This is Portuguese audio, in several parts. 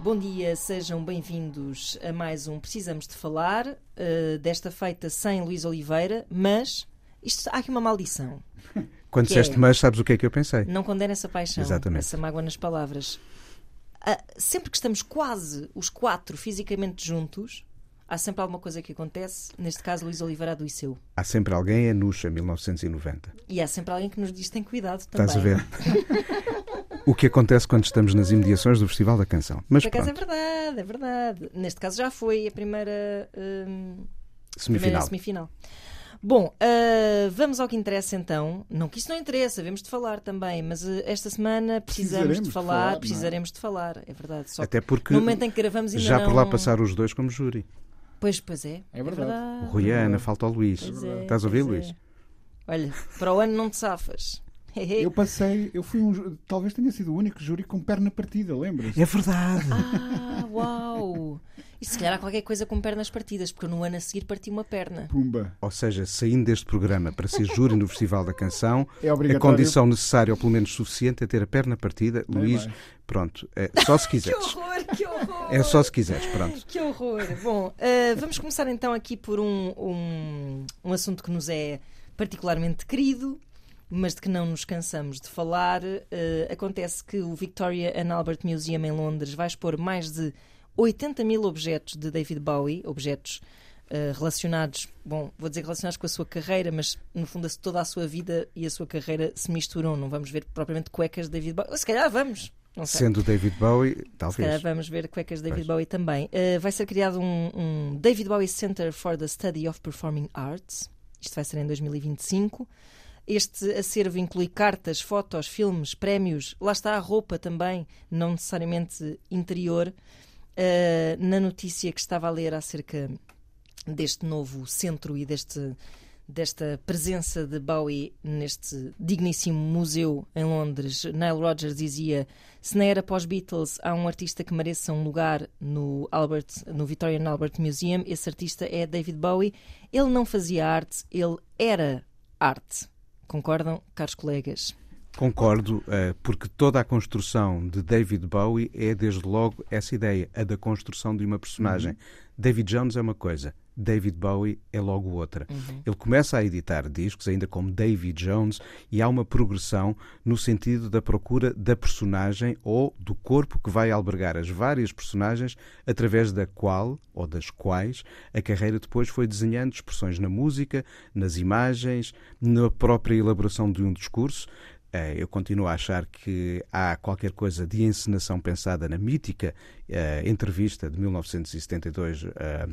Bom dia, sejam bem-vindos a mais um Precisamos de Falar, uh, desta feita sem Luís Oliveira, mas isto, há aqui uma maldição. Quando disseste é? mas, sabes o que é que eu pensei? Não condena essa paixão, Exatamente. essa mágoa nas palavras. Ah, sempre que estamos quase os quatro fisicamente juntos, há sempre alguma coisa que acontece. Neste caso, Luís Oliveira adoeceu. Há sempre alguém, é Nuxa, 1990. E há sempre alguém que nos diz tem cuidado também. Estás a ver? o que acontece quando estamos nas imediações do Festival da Canção. Mas Por acaso é verdade, é verdade. Neste caso já foi a primeira, hum, semifinal. primeira semifinal. Bom, ah, vamos ao que interessa então. Não que isso não interessa, devemos de falar também, mas ah, esta semana precisamos Precisaremos de de falar, falar, não é? precisaremos de falar, é verdade. Só Até que porque no momento em que gravamos ainda já não... por lá passaram os dois como júri. Pois, pois é. É verdade. O Rui e a Ana, falta o Luís. Pois é, Estás a ouvir, Luís? é. Olha, para o ano não te safas. Eu passei, eu fui um, talvez tenha sido o único júri com perna partida, lembras? É verdade. Ah, uau! E se calhar há qualquer coisa com pernas partidas, porque eu no ano a seguir parti uma perna. Pumba. Ou seja, saindo deste programa para ser júri no Festival da Canção, É a condição necessária, ou pelo menos suficiente, é ter a perna partida. Luís, pronto, é só se Que quiseres. horror, que horror! É só se quiseres, pronto. Que horror! Bom, eh, vamos começar então aqui por um, um, um assunto que nos é particularmente querido, mas de que não nos cansamos de falar. Eh, acontece que o Victoria and Albert Museum em Londres vai expor mais de 80 mil objetos de David Bowie, objetos eh, relacionados, bom, vou dizer relacionados com a sua carreira, mas no fundo toda a sua vida e a sua carreira se misturam. Não vamos ver propriamente cuecas de David Bowie. Ou se calhar vamos. Sendo David Bowie, Se calhar talvez. vamos ver cuecas de David. Bowie também. Uh, vai ser criado um, um David Bowie Center for the Study of Performing Arts. Isto vai ser em 2025. Este acervo inclui cartas, fotos, filmes, prémios. Lá está a roupa também, não necessariamente interior. Uh, na notícia que estava a ler acerca deste novo centro e deste, desta presença de Bowie neste digníssimo museu em Londres, Nile Rodgers dizia: se na era pós-Beatles há um artista que mereça um lugar no Albert, no Victorian Albert Museum, esse artista é David Bowie. Ele não fazia arte, ele era arte. Concordam, caros colegas? Concordo, eh, porque toda a construção de David Bowie é, desde logo, essa ideia, a da construção de uma personagem. David Jones é uma coisa, David Bowie é logo outra. Ele começa a editar discos, ainda como David Jones, e há uma progressão no sentido da procura da personagem ou do corpo que vai albergar as várias personagens através da qual ou das quais a carreira depois foi desenhando expressões na música, nas imagens, na própria elaboração de um discurso. Eh, Eu continuo a achar que há qualquer coisa de encenação pensada na mítica eh, entrevista de 1972, eh, eh,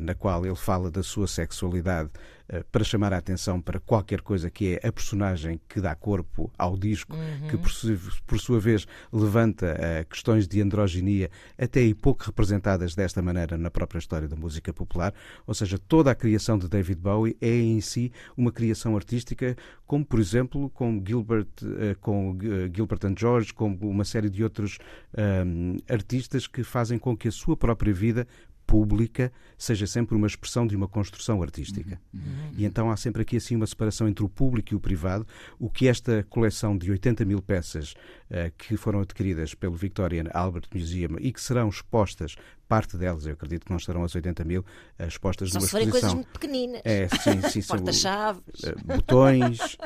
na qual ele fala da sua sexualidade eh, para chamar a atenção para qualquer coisa que é a personagem que dá corpo ao disco, que por, su- por sua vez levanta eh, questões de androginia até aí pouco representadas desta maneira na própria história da música popular. Ou seja, toda a criação de David Bowie é em si uma criação artística, como por exemplo com Gilbert, eh, com eh, Gilbert and George, com uma série de outros ahm, artistas que fazem com que a sua própria vida pública seja sempre uma expressão de uma construção artística. E então há sempre aqui assim uma separação entre o público e o privado, o que esta coleção de 80 mil peças que foram adquiridas pelo Victorian Albert Museum e que serão expostas, parte delas, eu acredito que não estarão as 80 mil, eh, expostas Só numa se forem coisas exposição. muito pequeninas. É, sim, sim, Porta-chaves. eh, botões,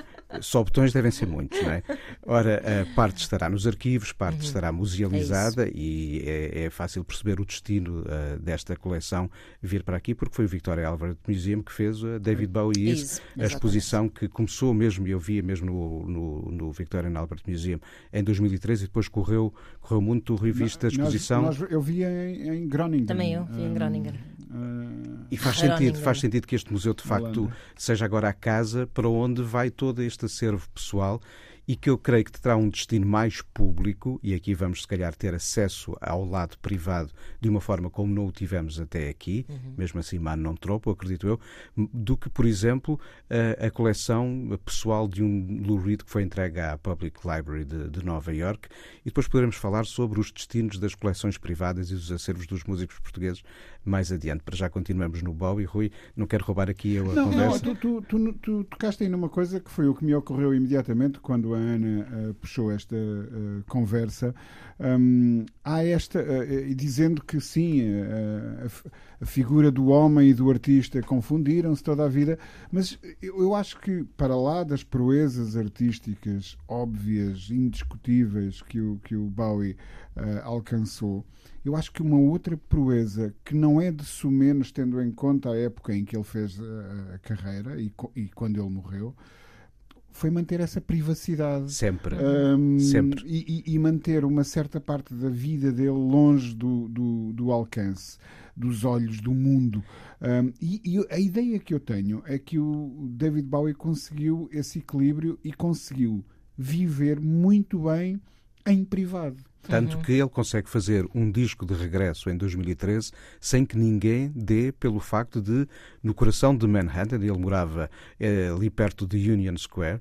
só botões devem ser muitos, não é? Ora, a parte estará nos arquivos, parte Uhum. estará musealizada e é, é fácil perceber o destino eh, desta coleção vir para aqui, porque foi o Victoria Albert Museum que fez a David Bowie Is, Is, a exposição que começou mesmo, e eu via mesmo no, no, no Victorian Albert Museum em 2013 e depois correu, correu muito, tu reviste a Nós- exposição. nós- eu vi em, em Groningen. Também eu vi em Ah, Groningen. ah, E faz Groningen. sentido, faz sentido que este museu de facto Holanda. seja agora a casa para onde vai todo este acervo pessoal e que eu creio que terá um destino mais público, e aqui vamos se calhar ter acesso ao lado privado de uma forma como não o tivemos até aqui, uhum. mesmo assim Mano não tropo, acredito eu, do que, por exemplo, a, a, coleção pessoal de um Lou Reed que foi entregue à Public Library de, de Nova York, e depois poderemos falar sobre os destinos das coleções privadas e dos acervos dos músicos portugueses mais adiante. Para já continuamos no Bowie. Rui, não quero roubar aqui a não, conversa. Não, tu, tu, tu, tu, tocaste aí numa coisa que foi o que me ocorreu imediatamente quando a Ana uh, puxou esta uh, conversa. Um, há esta, uh, dizendo que sim, a, a, figura do homem e do artista confundiram-se toda a vida, mas eu, eu acho que, para lá das proezas artísticas óbvias, indiscutíveis que o, que o Bowie alcançou, eu acho que uma outra proeza que não é de sumenos, tendo em conta a época em que ele fez a, a carreira e, e, quando ele morreu, foi manter essa privacidade. Sempre. Um, Sempre. E, e, manter uma certa parte da vida dele longe do, do, do alcance, dos olhos do mundo. Um, e, e, a ideia que eu tenho é que o David Bowie conseguiu esse equilíbrio e conseguiu viver muito bem em privado. Tanto uhum. que ele consegue fazer um disco de regresso em 2013 sem que ninguém dê pelo facto de, no coração de Manhattan, ele morava é, ali perto de Union Square,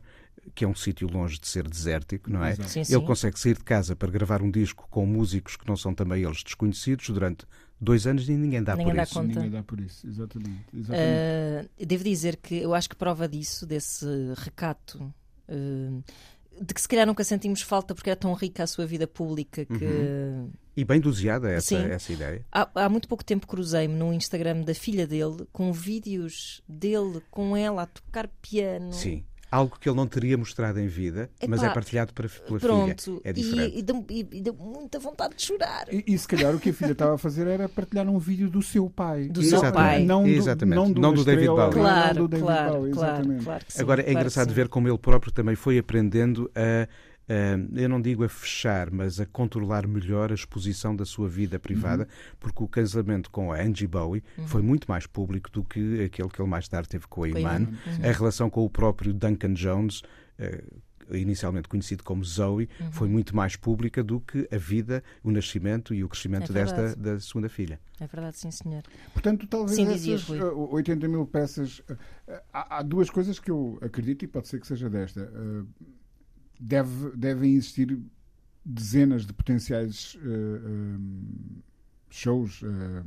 que é um sítio longe de ser desértico, não é? Sim, ele sim. consegue sair de casa para gravar um disco com músicos que não são também eles desconhecidos durante dois anos e ninguém dá ninguém por dá isso. Conta. Ninguém dá por isso, exatamente. exatamente. Uh, devo dizer que eu acho que prova disso, desse recato. Uh, de que se calhar nunca sentimos falta porque era tão rica a sua vida pública que. Uhum. E bem doseada essa, essa ideia. Há, há muito pouco tempo cruzei-me no Instagram da filha dele com vídeos dele com ela a tocar piano. Sim algo que ele não teria mostrado em vida, Epá, mas é partilhado para, pela pronto, filha. É diferente. E, e, deu, e, deu, muita vontade de chorar. E, e, se calhar o que a filha estava a fazer era partilhar um vídeo do seu pai. Do seu pai. Não do, exatamente. Não do, não do David Bowie. Claro, claro, Bowie, claro, claro sim, Agora é claro engraçado ver como ele próprio também foi aprendendo a Uh, eu não digo a fechar, mas a controlar melhor a exposição da sua vida privada, uhum. porque o casamento com a Angie Bowie uhum. foi muito mais público do que aquele que ele mais tarde teve com a Iman. Uhum. A relação com o próprio Duncan Jones. Uh, inicialmente conhecido como Zoe, uhum. foi muito mais pública do que a vida, o nascimento e o crescimento é desta da segunda filha. É verdade, sim, senhor. Portanto, talvez sim, essas 80 mil peças. Há, há, duas coisas que eu acredito, e pode ser que seja desta. Uh, deve, devem existir dezenas de potenciais uh, eh, um, eh, shows, uh,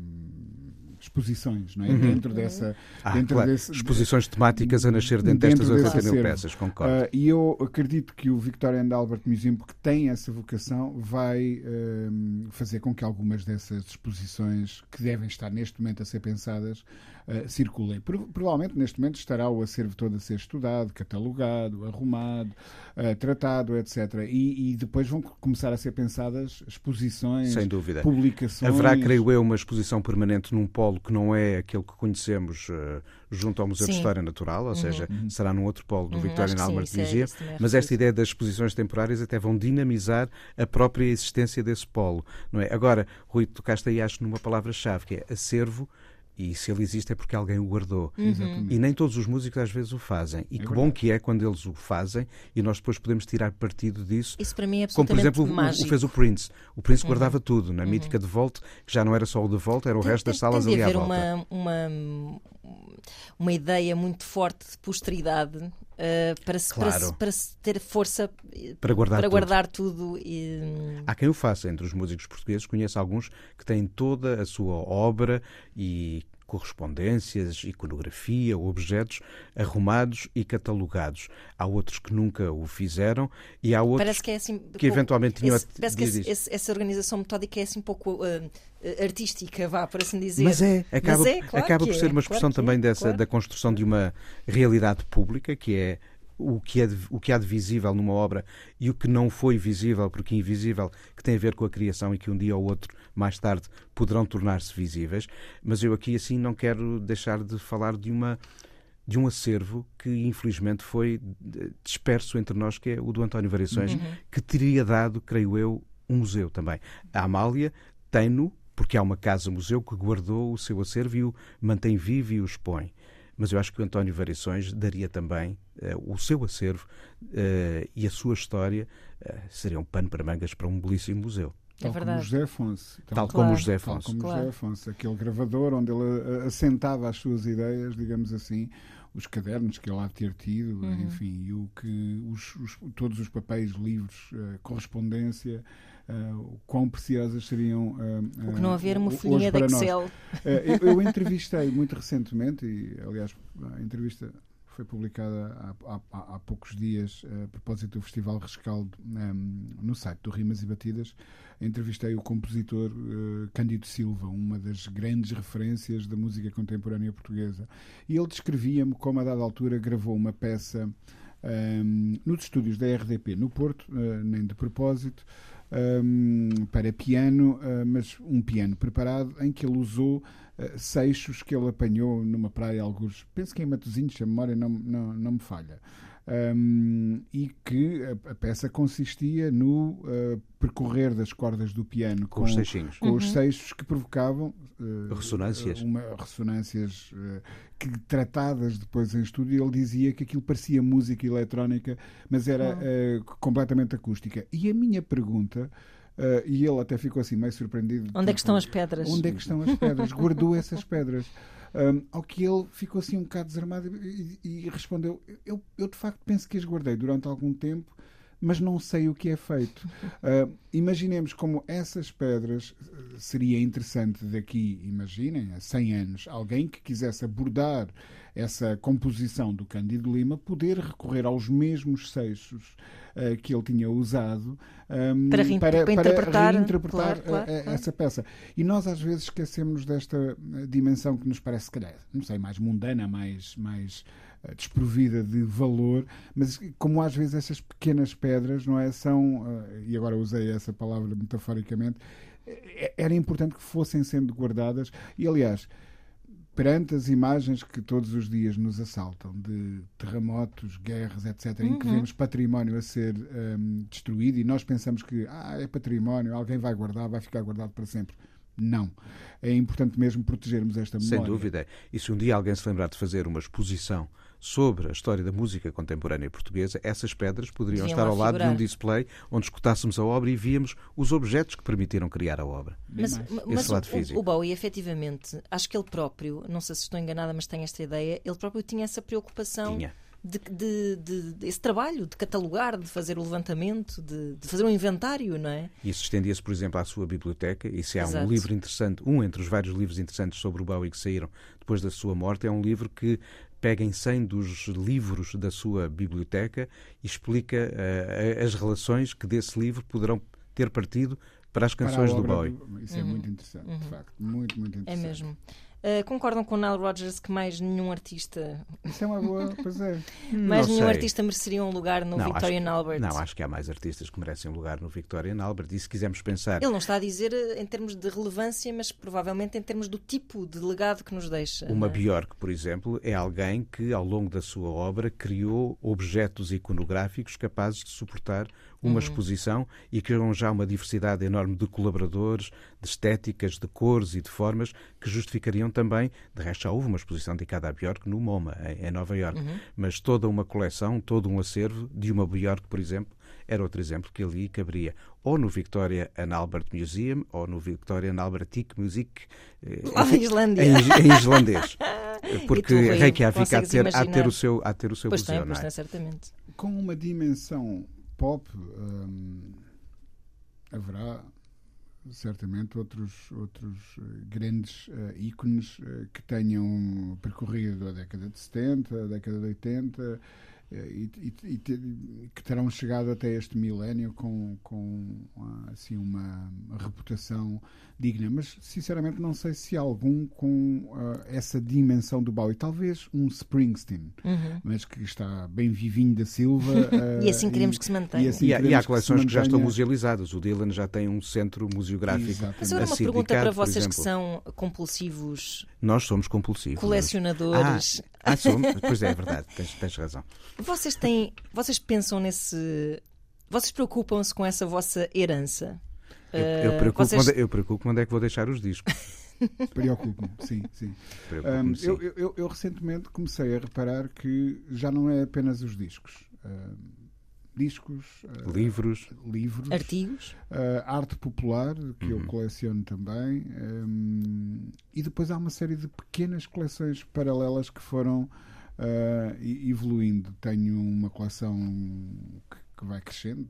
exposições, não é? Uhum. Dentro dessa. Ah, dentro claro. desse, Exposições temáticas a nascer dentro, dentro destas 80 mil peças, concordo. Uh, e eu acredito que o Victoria and Albert Museum, que tem essa vocação, vai uh, fazer com que algumas dessas exposições, que devem estar neste momento a ser pensadas, uh, circulem. Provavelmente neste momento estará o acervo todo a ser estudado, catalogado, arrumado, tratado, etc. E, e, depois vão começar a ser pensadas exposições, Sem dúvida. publicações. Haverá, creio eu, uma exposição permanente num polo que não é aquele que conhecemos uh, junto ao Museu sim. de História Natural, ou uhum. seja, uhum. será num outro polo do uhum, Victorian Albert sim, é Museum. É, mas esta ideia das exposições temporárias até vão dinamizar a própria existência desse polo. Não é? Agora, Rui, tocaste aí, acho, numa palavra-chave, que é acervo e se ele existe é porque alguém o guardou. Uhum. E nem todos os músicos às vezes o fazem. E é que verdade. bom que é quando eles o fazem e nós depois podemos tirar partido disso. Isso para mim é absolutamente Como, por exemplo, mágico. o, fez o Prince. O Prince uhum. guardava tudo. Na uhum. mítica de volta, que já não era só o de volta, era o tem, resto tem, das salas tem ali à volta. Uma, uma, uma ideia muito forte de posteridade uh, para, se, claro. para, se, para, se, ter força para guardar, para tudo. guardar tudo. E... Há quem o faça entre os músicos portugueses. Conheço alguns que têm toda a sua obra e correspondências, iconografia, objetos arrumados e catalogados. Há outros que nunca o fizeram e há outros que, é assim, que eventualmente tinham... Esse, parece que esse, essa organização metódica é assim um pouco uh, artística, vá, por assim dizer. Mas é, acaba, Mas é, claro acaba por é, ser uma expressão claro também é, dessa, claro. da construção de uma realidade pública que é o que, é o que há de visível numa obra e o que não foi visível, porque invisível, que tem a ver com a criação e que um dia ou outro, mais tarde, poderão tornar-se visíveis. Mas eu aqui, assim, não quero deixar de falar de uma de um acervo que infelizmente foi disperso entre nós, que é o do António Variações, uhum. que teria dado, creio eu, um museu também. A Amália tem-no, porque há uma casa-museu que guardou o seu acervo e o mantém vivo e o expõe mas eu acho que o António Variações daria também uh, o seu acervo uh, e a sua história uh, seria um pano para mangas para um belíssimo museu. Tal é verdade. como José Afonso. Tal, Tal, como claro. José tal Afonso. como Claro. José Afonso, aquele gravador onde ele assentava as suas ideias, digamos assim, os cadernos que ele há de ter tido, Uhum. enfim, e o que os, os- todos os papéis, livros, correspondência, uh, o quão preciosas seriam. uh, O que não uh, haver uma hoje folhinha de nós. Excel. Eh, eu, eu entrevistei muito recentemente, e aliás a entrevista foi publicada há, há- há- poucos dias eh, a propósito do Festival Rescaldo em, no site do Rimas e Batidas. Entrevistei o compositor eh, Cândido Silva, uma das grandes referências da música contemporânea portuguesa. E ele descrevia-me como, a dada altura, gravou uma peça ehm, nos estúdios da RDP no Porto, eh, nem de propósito, ehm, para piano, eh, mas um piano preparado em que ele usou eh, seixos que ele apanhou numa praia, alguns, penso que em Matosinhos, a memória não, não, não me falha. Um, e que a, a peça consistia no eh, percorrer das cordas do piano Com os seixinhos. com Uhum. os seixos que provocavam eh, Ressonâncias. uma, ressonâncias eh, que tratadas depois em estúdio ele dizia que aquilo parecia música eletrónica mas era completamente acústica e a minha pergunta eh, e ele até ficou assim meio surpreendido Onde é que estão as pedras? onde é que estão as pedras guardou essas pedras Um, ao que ele ficou assim um bocado desarmado e, e- respondeu: eu, eu de facto penso que as guardei durante algum tempo, mas não sei o que é feito. Uh, imaginemos como essas pedras uh, seria interessante daqui, imaginem, a 100 anos, alguém que quisesse abordar essa composição do Cândido Lima, poder recorrer aos mesmos seixos uh, que ele tinha usado um, Para rein- para interpretar, reinterpretar, claro, uh, claro. essa peça. E nós às vezes esquecemos desta dimensão que nos parece, se calhar, não sei, mais mundana, mais, mais desprovida de valor, mas como às vezes essas pequenas pedras, não é? São, e agora usei essa palavra metaforicamente, eh, era importante que fossem sendo guardadas. E aliás, perante as imagens que todos os dias nos assaltam de terremotos, guerras, etc., em que Uhum. vemos património a ser hum, destruído e nós pensamos que ah, é património, alguém vai guardar, vai ficar guardado para sempre. Não. É importante mesmo protegermos esta memória. Sem dúvida. E se um dia alguém se lembrar de fazer uma exposição sobre a história da música contemporânea portuguesa, essas pedras poderiam Deviam estar ao lado de um display onde escutássemos a obra e víamos os objetos que permitiram criar a obra. Mas, mas o- físico. o, Bowie, efetivamente, acho que ele próprio, não sei se estou enganada, mas tenho esta ideia, ele próprio tinha essa preocupação Tinha. de, de, de- de- esse trabalho de catalogar, de fazer o levantamento, de, de fazer um inventário, não é? Isso estendia-se, por exemplo, à sua biblioteca. E se há Exato. um livro interessante, um entre os vários livros interessantes sobre o Bowie que saíram depois da sua morte, é um livro que pega em 100 dos livros da sua biblioteca e explica eh, as relações que desse livro poderão ter partido para as Para canções do obra Bowie. Isso é Uhum. muito interessante, de facto. Muito, muito É interessante. mesmo. Uh, concordam com o Nile Rodgers que mais nenhum artista, Isso é uma boa. Pois é. mais Não nenhum sei. artista mereceria um lugar no Não, Victorian acho, Albert? Não, acho que há mais artistas que merecem um lugar no Victorian Albert. E se quisermos pensar Ele não está a dizer eh, em termos de relevância, mas provavelmente em termos do tipo de legado que nos deixa. Uma é? Bjork, por exemplo, é alguém que, ao longo da sua obra, criou objetos iconográficos capazes de suportar uma Uhum. exposição e criam já uma diversidade enorme de colaboradores, de estéticas, de cores e de formas que justificariam também. De resto, já houve uma exposição dedicada à Bjork no MoMA, em, em Nova Iorque. Uhum. Mas toda uma coleção, todo um acervo de uma Bjork, por exemplo, era outro exemplo que ali caberia. Ou no Victoria and Albert Museum, ou no Victoria and Albertic Music. eh, Lá Islândia. em, em islandês. Porque E tu, Rui, Reykjavik há de ter, há de ter imaginar? o seu, há de ter o seu Pois museu, tem, não pois é? tem, certamente. Com uma dimensão pop, hum, haverá certamente outros, outros eh, grandes eh, ícones eh, que tenham percorrido a década de 70, a década de 80 eh, e, e- e te- que terão chegado até este milénio com, com ah, assim, uma reputação digna. Mas, sinceramente, não sei se há algum com ah, essa dimensão do Bowie. Talvez um Springsteen, Uhum. mas que está bem vivinho da Silva. E ah, assim queremos que se mantenha. e assim E há, e há que coleções que, já estão musealizadas. O Dylan já tem um centro museográfico. Exatamente. Mas agora uma pergunta para vocês que são compulsivos Nós somos compulsivos. colecionadores. Ah, ah, somos? Pois é, é verdade. Tens, tens razão. Vocês têm. Vocês pensam nesse. Vocês preocupam-se com essa vossa herança? Eu, Eh, eu preocupo vocês- quando, eu preocupo quando é que vou deixar os discos. Preocupa-me, sim, sim. Preocupa-me, Um, sim. eu, eu- eu recentemente comecei a reparar que já não é apenas os discos. Um, discos, uh, Livros, livros, Artigos. uh, arte popular, que eu Uhum. coleciono também, um, e depois há uma série de pequenas coleções paralelas que foram evoluindo. Tenho uma coleção que, que vai crescendo,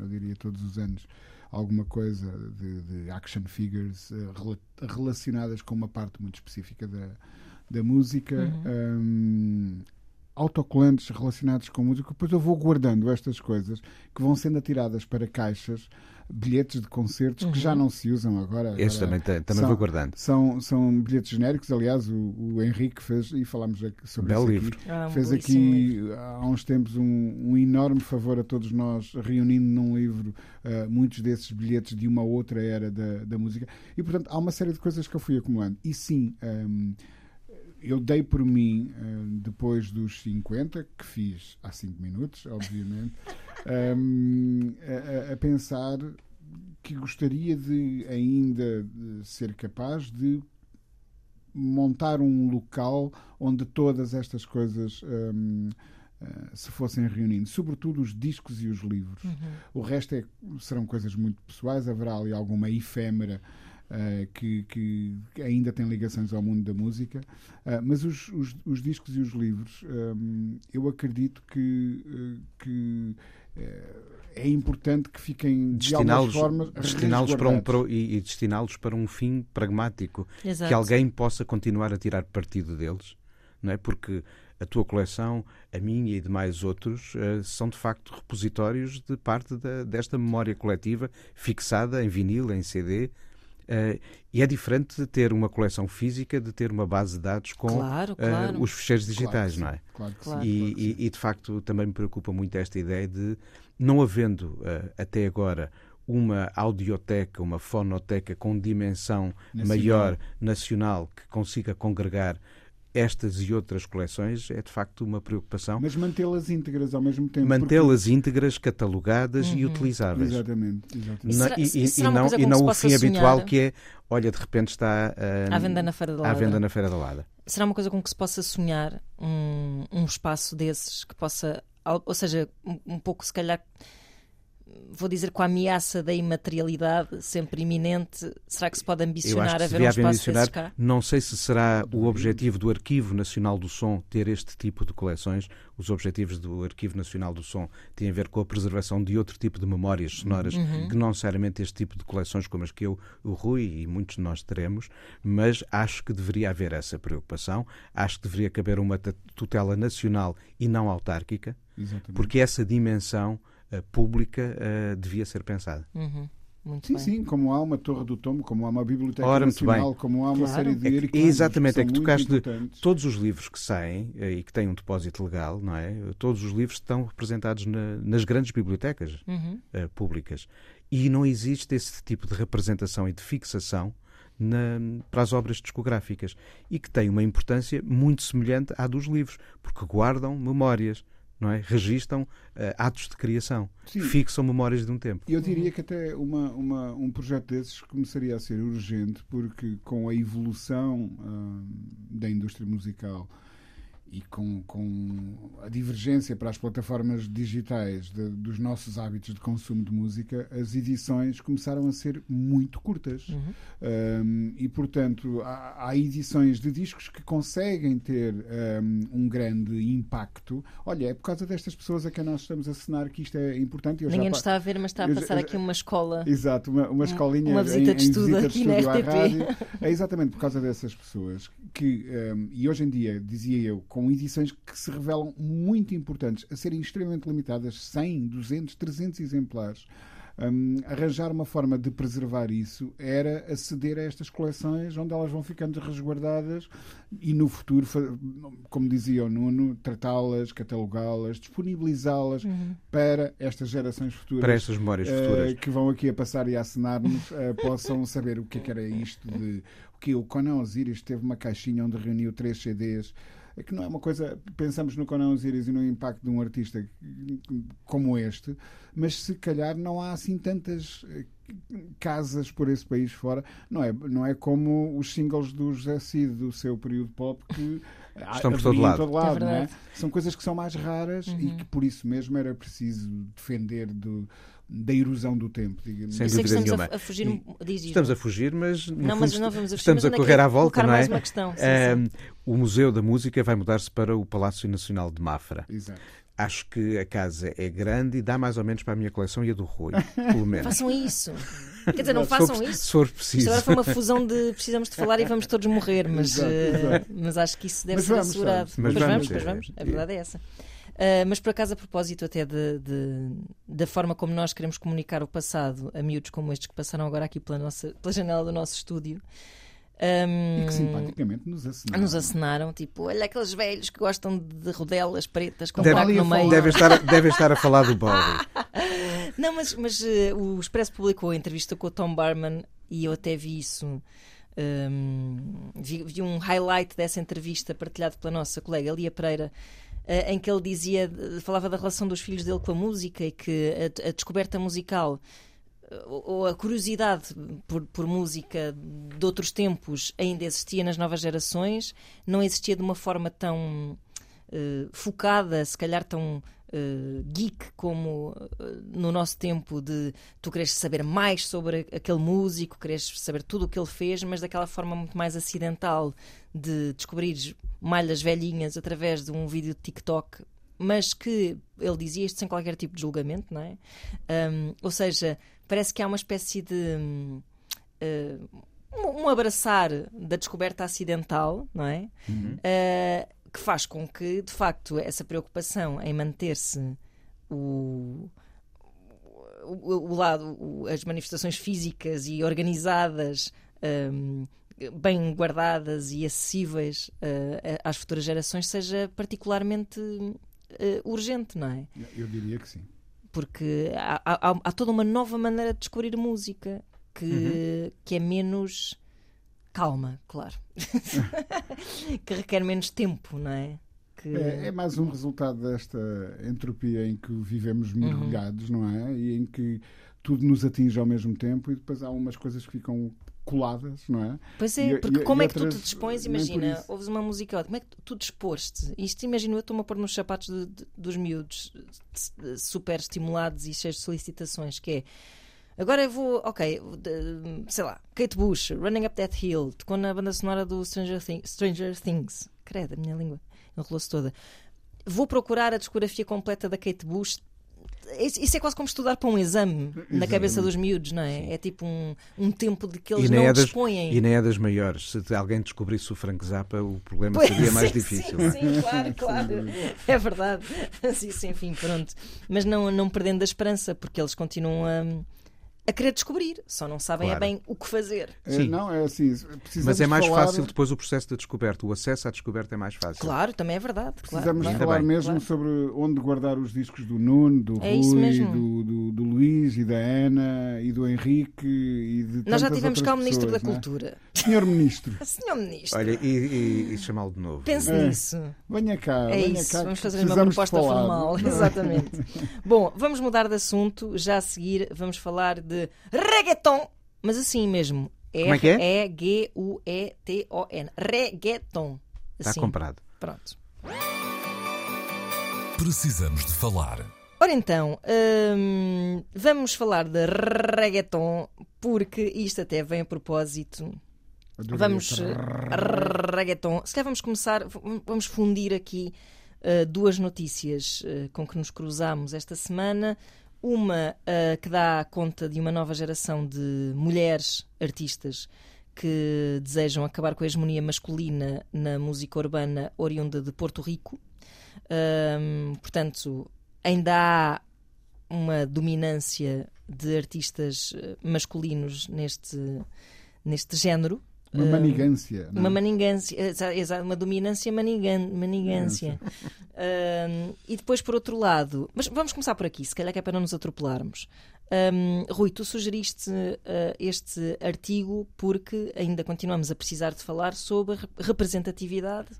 eu diria todos os anos, alguma coisa de, de action figures uh, rela- relacionadas com uma parte muito específica da, da música. Um, autocolantes relacionados com música, depois eu vou guardando estas coisas que vão sendo atiradas para caixas, bilhetes de concertos que já não se usam agora. esse Agora também, te- também são- vou guardando. São, são bilhetes genéricos, aliás, o, o Henrique fez, e falámos aqui sobre Belo isso livro. aqui, Ah, um fez livro. aqui há uns tempos um, um enorme favor a todos nós, reunindo num livro ah, muitos desses bilhetes de uma outra era da, da música. E, portanto, há uma série de coisas que eu fui acumulando. E sim, ahm, eu dei por mim, ahm, depois dos 50, que fiz há 5 minutos, obviamente, ahm, a- a, pensar que gostaria de ainda de ser capaz de montar um local onde todas estas coisas hum, eh, se fossem reunindo, sobretudo os discos e os livros. O resto é- serão coisas muito pessoais, haverá ali alguma efêmera eh, que, que ainda tem ligações ao mundo da música, Eh, mas os, os- os discos e os livros, hum, eu acredito que, eh, que eh, é importante que fiquem de Destiná-los formas destiná-los para um, para e, e destiná-los para um fim pragmático. Exato. que alguém possa continuar a tirar partido deles, não é? Porque a tua coleção, a minha e de mais outros, eh, são de facto repositórios de parte da- desta memória coletiva fixada em vinil, em CD. Eh, e é diferente de ter uma coleção física de ter uma base de dados com Claro, eh, claro. os fecheiros Claro digitais, que não é? Claro que Claro. sim, E, claro e- e, de facto também me preocupa muito esta ideia de não havendo eh, até agora uma audioteca, uma fonoteca com dimensão Nacional. maior nacional que consiga congregar estas e outras coleções é de facto uma preocupação. Mas mantê-las íntegras ao mesmo tempo. Mantê-las íntegras, catalogadas e porque- utilizáveis. Exatamente, exatamente. E será- e, e e- e não, e não o fim habitual que é, olha, de repente está ah, À venda na Feira da à Lada. venda na Feira da Lada. Será uma coisa com que se possa sonhar um, um espaço desses que possa, ou seja, um, um pouco se calhar, vou dizer com a ameaça da imaterialidade sempre iminente, será que se pode Eu ambicionar acho que a se ver um espaço desses cá? não sei se será o objetivo do Arquivo Nacional do Som ter este tipo de coleções. Os objetivos do Arquivo Nacional do Som têm a ver com a preservação de outro tipo de memórias sonoras, Uhum. que não necessariamente este tipo de coleções como as que eu, o Rui e muitos de nós teremos, mas acho que deveria haver essa preocupação. Acho que deveria caber uma tutela nacional e não autárquica, Exatamente. porque essa dimensão pública eh, devia ser pensada. Uhum. Muito Sim, bem. sim, como há uma Torre do Tomo, como há uma Biblioteca Ora, Nacional, como há uma Claro. série de É que- arquivos exatamente, que é que muito tocaste de-. Todos os livros que saem eh, e que têm um depósito legal, não é? Todos os livros estão representados na- nas grandes bibliotecas Uhum. eh, públicas. E não existe esse tipo de representação e de fixação na- para as obras discográficas. E que tem uma importância muito semelhante à dos livros, porque guardam memórias, não é? Registam eh, atos de criação, Sim. fixam memórias de um tempo. Eu diria que até uma, uma- um projeto desses começaria a ser urgente, porque com a evolução ah, da indústria musical e com, com a divergência para as plataformas digitais de- dos nossos hábitos de consumo de música, as edições começaram a ser muito curtas. Um, e, portanto, há, há edições de discos que conseguem ter um, um grande impacto. Olha, é por causa destas pessoas a quem nós estamos a assinar que isto é importante. Eu Ninguém nos está a ver, mas está a já- passar aqui uma escola. Exato, uma, uma escolinha uma visita em, de em estudo visita aqui de à rádio. É exatamente por causa dessas pessoas que, um, e hoje em dia, dizia eu, com edições que se revelam muito importantes, a serem extremamente limitadas, 100, 200, 300 exemplares. um, arranjar uma forma de preservar isso era aceder a estas coleções onde elas vão ficando resguardadas e no futuro, como dizia o Nuno, tratá-las, catalogá-las, disponibilizá-las para estas gerações futuras Para estas memórias eh, futuras. que vão aqui a passar e a assinar-nos eh, possam saber o que é que era isto de o que o Conan Osiris teve uma caixinha onde reuniu três CDs que não é uma coisa pensamos no Conan Osiris e no impacto de um artista como este mas se calhar não há assim tantas eh, casas por esse país fora. Não é, não é como os singles do José Cid do seu período pop que Estão por todo lado. todo lado, É não é? São coisas que são mais raras Uhum. e que por isso mesmo era preciso defender do, da erosão do tempo, digamos. Sem que dúvida estamos nenhuma. a, a fugir. um- Diz, Estamos a fugir, mas Não, mas não vamos a fugir, estamos mas a correr é? à volta, não é? mais uma questão, sim, Ahm, o Museu da Música vai mudar-se para o Palácio Nacional de Mafra. Exato. Acho que a casa é grande e dá mais ou menos para a minha coleção e a do Rui, pelo menos. Façam isso. Quer dizer, não for- façam isso. Se for Isto preciso. agora foi uma fusão de precisamos de falar e vamos todos morrer, mas, Exato, eh, exato. mas acho que isso deve Mas ser vamos, assegurado. vamos. Mas pois vamos, vamos, pois é, vamos. é. A verdade é essa. Ah, mas por acaso, a propósito até de, de- da forma como nós queremos comunicar o passado a miúdos como estes que passaram agora aqui pela, nossa, pela janela do nosso estúdio. Ahm, E que simpaticamente nos assinaram. nos acenaram, tipo, olha aqueles velhos que gostam de rodelas pretas com Deve- no meio. Devem estar, devem estar a falar do Bowie. Não, mas, mas eh, o Expresso publicou a entrevista com o Tom Barman e eu até vi isso. hum, vi, vi um highlight dessa entrevista partilhado pela nossa colega Elia Pereira. eh, em que ele dizia, falava da relação dos filhos dele com a música e que a, a descoberta musical ou a curiosidade por, por música de outros tempos ainda existia nas novas gerações, não existia de uma forma tão eh, focada, se calhar tão eh, geek como eh, no nosso tempo de tu queres saber mais sobre aquele músico, queres saber tudo o que ele fez, mas daquela forma muito mais acidental de descobrires malhas velhinhas através de um vídeo de TikTok, mas que ele dizia isto sem qualquer tipo de julgamento, não é? Um, ou seja, parece que há uma espécie de eh, um, abraçar da descoberta acidental, não é? Uh, que faz com que, de facto, essa preocupação em manter-se o, o, o lado, o- as manifestações físicas e organizadas, um, bem guardadas e acessíveis uh, às futuras gerações seja particularmente uh, urgente, não é? Eu diria que sim. Porque há, há- há toda uma nova maneira de descobrir música que, que é menos calma, claro. que requer menos tempo, não é? Que... É, é mais um resultado desta entropia em que vivemos mergulhados, não é? E em que tudo nos atinge ao mesmo tempo e depois há umas coisas que ficam coladas, não é? Pois é, E- porque e- como e é que tu te dispões? Imagina, ouves uma música, como é que tu dispôs-te? Isto, imagino, eu estou-me a pôr nos sapatos de- de- dos miúdos super estimulados e cheios de solicitações, que é agora eu vou, ok, sei lá, Kate Bush, Running Up That Hill, tocou na banda sonora do Stranger, Thing- Stranger Things, credo, a minha língua enrolou-se toda. Vou procurar a discografia completa da Kate Bush. Isso é quase como estudar para um exame na cabeça dos miúdos, não é? É tipo um, um tempo de que eles não é das, dispõem. e nem é das maiores. Se alguém descobrisse o Frank Zappa, o problema Pois, seria mais sim, difícil. Sim, é? sim, claro, claro. É verdade. Sim, sim, enfim, pronto. Mas não, não perdendo a esperança, porque eles continuam a, a querer descobrir, só não sabem Claro. é bem o que fazer. É, Sim. não, é assim. Mas é mais falar, fácil depois o processo da descoberta. O acesso à descoberta é mais fácil. Claro, também é verdade. Precisamos claro. falar bem. mesmo Claro. sobre onde guardar os discos do Nuno, do É Rui, do, do, do Luís e da Ana e do Henrique e de Nós já tivemos cá o Ministro da pessoas, não é? Cultura. Senhor Ministro, Senhor Ministro, Olha, e, e, e chamá-lo de novo. pense É. nisso. venha cá, É venha isso, cá. vamos fazer uma proposta falar. formal. Exatamente. Bom, vamos mudar de assunto. Já a seguir vamos falar de reggaeton, mas assim mesmo. Como é que é? R-E-G-U-E-T-O-N. Reggaeton. Está Assim. comprado. Pronto. Precisamos de falar. Ora então, hum, vamos falar de reggaeton, porque isto até vem a propósito. Adorei Vamos. eh, Reggaeton. Se calhar vamos começar, vamos fundir aqui eh, duas notícias eh, com que nos cruzamos esta semana. Uma eh, que dá conta de uma nova geração de mulheres artistas que desejam acabar com a hegemonia masculina na música urbana oriunda de Porto Rico. Hum, portanto, ainda há uma dominância de artistas eh, masculinos neste, neste género. Uma manigância. não é? uma maningância, exa- exa- uma dominância manigância. E depois, por outro lado, mas vamos começar por aqui, se calhar que é para não nos atropelarmos. Hum, Rui, tu sugeriste eh, este artigo porque ainda continuamos a precisar de falar sobre rep- representatividade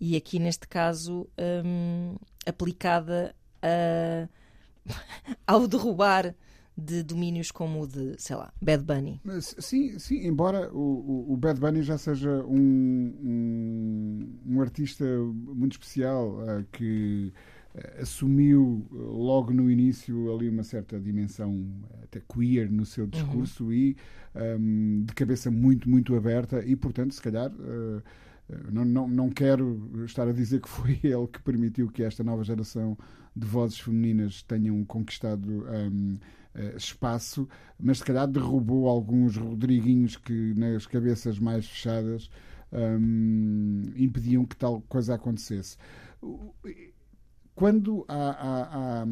e aqui neste caso hum, aplicada a- ao derrubar de domínios como o de, sei lá, Bad Bunny. Sim, sim, embora o, o- Bad Bunny já seja um, um, um artista muito especial ah, que ah, assumiu ah, logo no início ali uma certa dimensão até queer no seu discurso e ahm, de cabeça muito, muito aberta e, portanto, se calhar. ah, não, não, não quero estar a dizer que foi ele que permitiu que esta nova geração de vozes femininas tenham conquistado ahm, eh, espaço, mas se calhar derrubou alguns Rodriguinhos que nas cabeças mais fechadas ahm, impediam que tal coisa acontecesse. Quando há, há- há-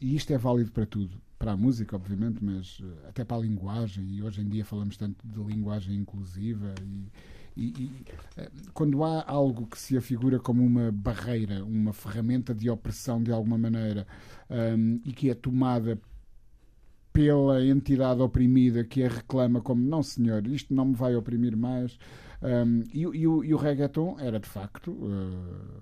e isto é válido para tudo, para a música, obviamente, mas eh, até para a linguagem, e hoje em dia falamos tanto de linguagem inclusiva e, e- e, eh, quando há algo que se afigura como uma barreira, uma ferramenta de opressão de alguma maneira ahm, e que é tomada pela entidade oprimida que a reclama como não senhor, isto não me vai oprimir mais ahm, e, o- e o, e o reggaeton era de facto eh,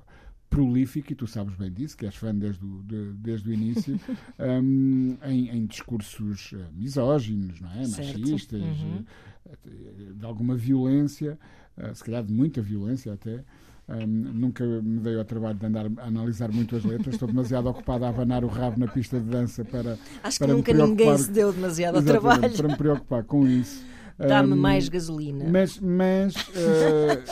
prolífico, e tu sabes bem disso, que és fã desde o, de- desde o início, ahm, em, em discursos eh, misóginos, não é? Certo. machistas, Uhum. eh, de alguma violência, eh, se calhar de muita violência até. Ahm, nunca me dei ao trabalho de andar a analisar muito as letras, estou demasiado ocupado a abanar o rabo na pista de dança para, Acho que para me nunca ninguém se deu demasiado ao trabalho. para me preocupar com isso. Dá-me Ahm, mais gasolina. mas, mas eh,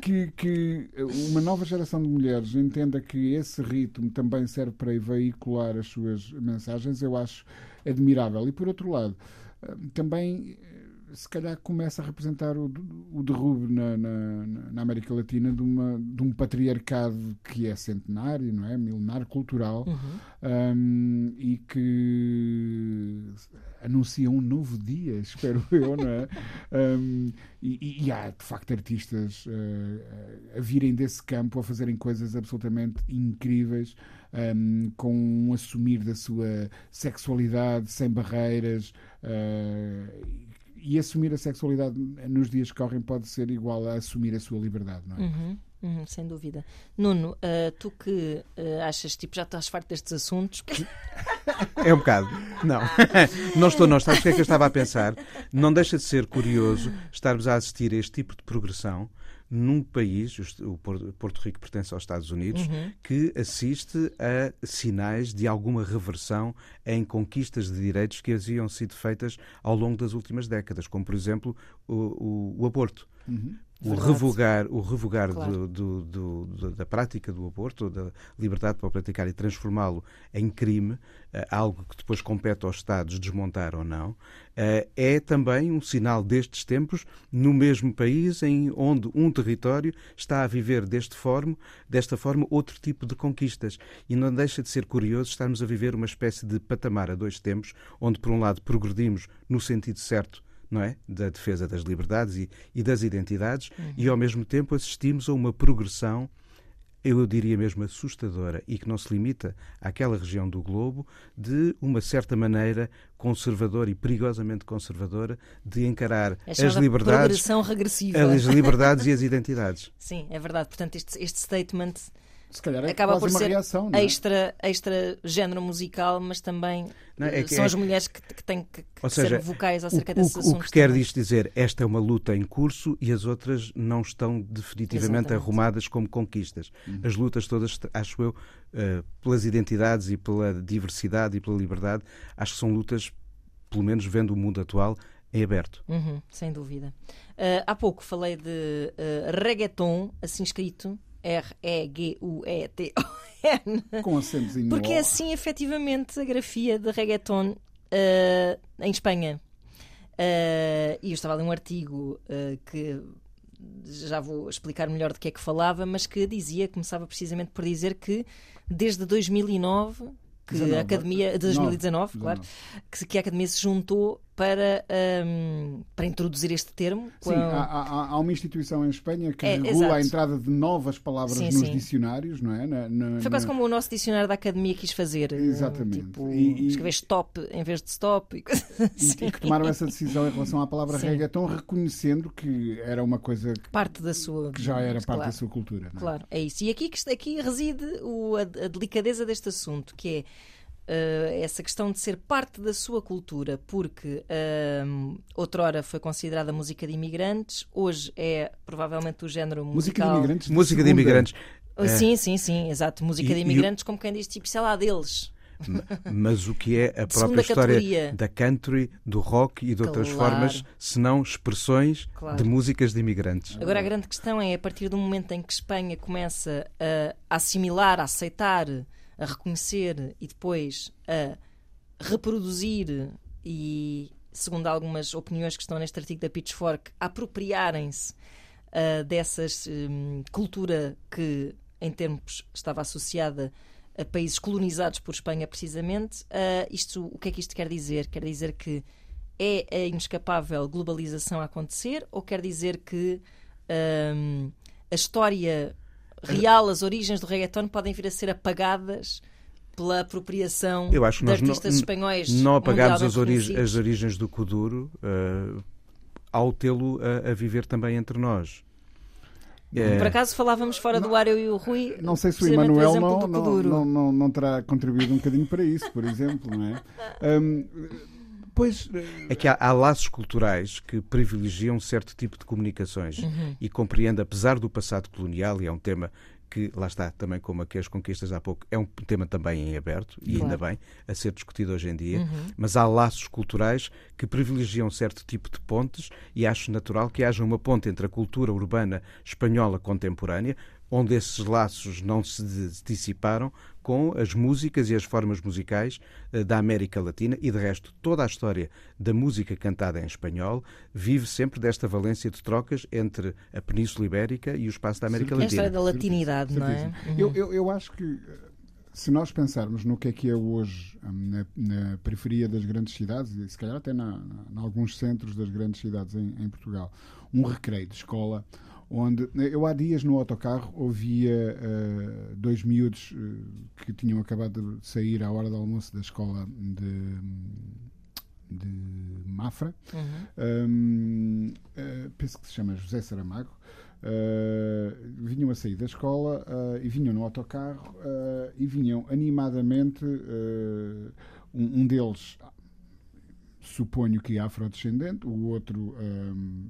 que, que uma nova geração de mulheres entenda que esse ritmo também serve para veicular as suas mensagens, eu acho admirável. E por outro lado, eh, também se calhar começa a representar o, o derrube na, na, na América Latina de, uma, de um patriarcado que é centenário, não é? Milenar, cultural, Uhum. um, e que anuncia um novo dia, espero eu, não é? Um, e, e há de facto artistas uh, a virem desse campo a fazerem coisas absolutamente incríveis, um, com um assumir da sua sexualidade sem barreiras. uh, e assumir a sexualidade nos dias que correm pode ser igual a assumir a sua liberdade, não é? Uhum, uhum, sem dúvida. Nuno, ah, tu que ah, achas, tipo, já estás farto destes assuntos, É um bocado. Não. não estou, não. Sabes o que é que eu estava a pensar? Não deixa de ser curioso estarmos a assistir a este tipo de progressão num país, o Por- Porto Rico pertence aos Estados Unidos, que assiste a sinais de alguma reversão em conquistas de direitos que haviam sido feitas ao longo das últimas décadas, como por exemplo o, o- o aborto. O revogar, o revogar Claro. do- do- do- da prática do aborto, da liberdade para praticar e transformá-lo em crime, eh, algo que depois compete aos Estados desmontar ou não, eh, é também um sinal destes tempos no mesmo país em onde um território está a viver deste forma, desta forma outro tipo de conquistas. E não deixa de ser curioso estarmos a viver uma espécie de patamar a dois tempos, onde por um lado progredimos no sentido certo não é? Da defesa das liberdades e, e das identidades, e ao mesmo tempo assistimos a uma progressão, eu diria mesmo assustadora, e que não se limita àquela região do globo, de uma certa maneira conservadora e perigosamente conservadora de encarar é as liberdades, as liberdades e as identidades. Sim, é verdade. Portanto, este, este statement Se calhar é acaba por uma ser reação, não é? extra, extra género musical, mas também Não, é eh, que- são é- as mulheres que, que têm que, que Ou ser seja, vocais O, acerca o- desses o assuntos. que quer também. isto dizer, esta é uma luta em curso e as outras não estão definitivamente Exatamente. arrumadas como conquistas. As lutas todas, acho eu, eh, pelas identidades e pela diversidade e pela liberdade, acho que são lutas, pelo menos vendo o mundo atual, em aberto. Uhum, sem dúvida. Ah, há pouco falei de ah, reggaeton, assim escrito, R-E-G-U-E-T-O-N, Com acentos em porque é assim efetivamente a grafia de reggaeton ah, em Espanha. Ah, e eu estava a ler um artigo ah, que já vou explicar melhor do que é que falava, mas que dizia, começava precisamente por dizer que desde 2009 que 19, a Academia de 2019, claro, 19. que, que a Academia se juntou para, ahm, para introduzir este termo. Sim, com- há, há- há uma instituição em Espanha que É, regula a exato. entrada de novas palavras Sim, nos sim. dicionários, não é? Na- na- Foi quase na- como o nosso dicionário da Academia quis fazer. eh, Exatamente. Tipo, E- e- escrever stop em vez de stop e e, assim. e que tomaram essa decisão em relação à palavra Sim. reggaeton, reconhecendo que era uma coisa que- Parte da sua. que já era parte claro, da sua cultura. é? Claro, é isso. E aqui, aqui reside o- a, a delicadeza deste assunto, que é uh, essa questão de ser parte da sua cultura, porque uh, outrora foi considerada música de imigrantes, hoje é provavelmente o género musical. Música de imigrantes. de Música de imigrantes. Uh, Sim, sim, sim, exato. Música E- de e imigrantes, como quem diz, tipo, sei lá, deles. Mas o que é a própria história categoria. da country, do rock e de outras Claro. formas, senão expressões Claro. de músicas de imigrantes. Agora a grande questão é, a partir do momento em que Espanha começa a assimilar, a aceitar, a reconhecer e depois a reproduzir e, segundo algumas opiniões que estão neste artigo da Pitchfork, apropriarem-se ah, dessas hum, cultura que em tempos estava associada a países colonizados por Espanha precisamente. Ah, isto, o que é que isto quer dizer? Quer dizer que é a inescapável globalização a acontecer ou quer dizer que hum, a história real, as origens do reggaeton podem vir a ser apagadas pela apropriação Eu acho que de nós não, artistas espanhóis não apagámos as, ori- reconhecidos? as origens do Kuduro eh, ao tê-lo a, a viver também entre nós. Eh, Por acaso falávamos fora do ar eu e o Rui. Não sei se o Emanuel não, não, não, não, não terá contribuído um bocadinho para isso, por exemplo, não é? Hum, pois, eh, É que há, há laços culturais que privilegiam certo tipo de comunicações Uhum. e compreende, apesar do passado colonial, e é um tema que, lá está, também como aqui as conquistas há pouco, é um tema também em aberto, e ainda Claro. bem, a ser discutido hoje em dia, Uhum. mas há laços culturais que privilegiam certo tipo de pontes e acho natural que haja uma ponte entre a cultura urbana espanhola contemporânea, onde esses laços não se di- dissiparam com as músicas e as formas musicais eh, da América Latina e, de resto, toda a história da música cantada em espanhol vive sempre desta valência de trocas entre a Península Ibérica e o espaço da América É a história Latina. da latinidade, não é? Eu, eu, eu acho que eh, se nós pensarmos no que é que é hoje hum, na, na periferia das grandes cidades, e se calhar até na, na- em alguns centros das grandes cidades em, em Portugal, um recreio de escola, onde eu há dias no autocarro ouvia eh, dois miúdos eh, que tinham acabado de sair à hora do almoço da escola de, de Mafra, Uhum. Hum, eh, penso que se chama José Saramago. vinham a sair da escola e vinham no autocarro e vinham animadamente. um, um deles, suponho que é afrodescendente, o outro hum,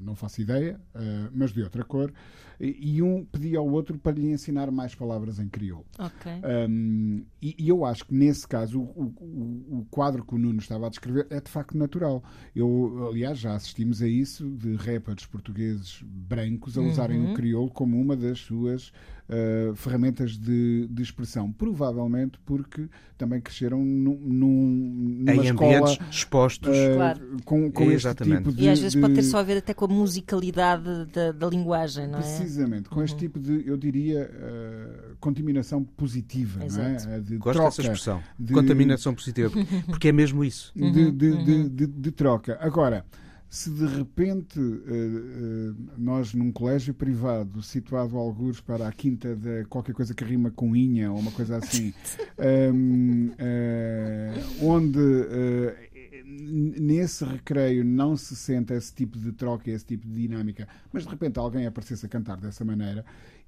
não faço ideia, eh, mas de outra cor, e, e um pedia ao outro para lhe ensinar mais palavras em crioulo. Ok. Um, e, e eu acho que nesse caso o, o- o quadro que o Nuno estava a descrever é de facto natural. Eu, aliás, já assistimos a isso de rappers portugueses brancos a usarem Uhum. o crioulo como uma das suas uh, ferramentas de, de expressão. Provavelmente porque também cresceram num, num, numa Em escola ambientes expostos. uh, Claro. com, com este Exatamente. tipo de. E às vezes de- pode ter só a ver até com a musicalidade da, da linguagem, não é? Precisamente, com este tipo de, eu diria, uh, contaminação positiva, não Exato. é? De Gosto troca. dessa expressão. de- Contaminação positiva. Porque é mesmo isso. de, de, de, de- de troca. Agora, se de repente eh, eh, nós num colégio privado situado a algures para a quinta de qualquer coisa que rima com inha ou uma coisa assim, ehm, eh, onde n- nesse recreio não se sente esse tipo de troca, esse tipo de dinâmica, mas de repente alguém aparecesse a cantar dessa maneira,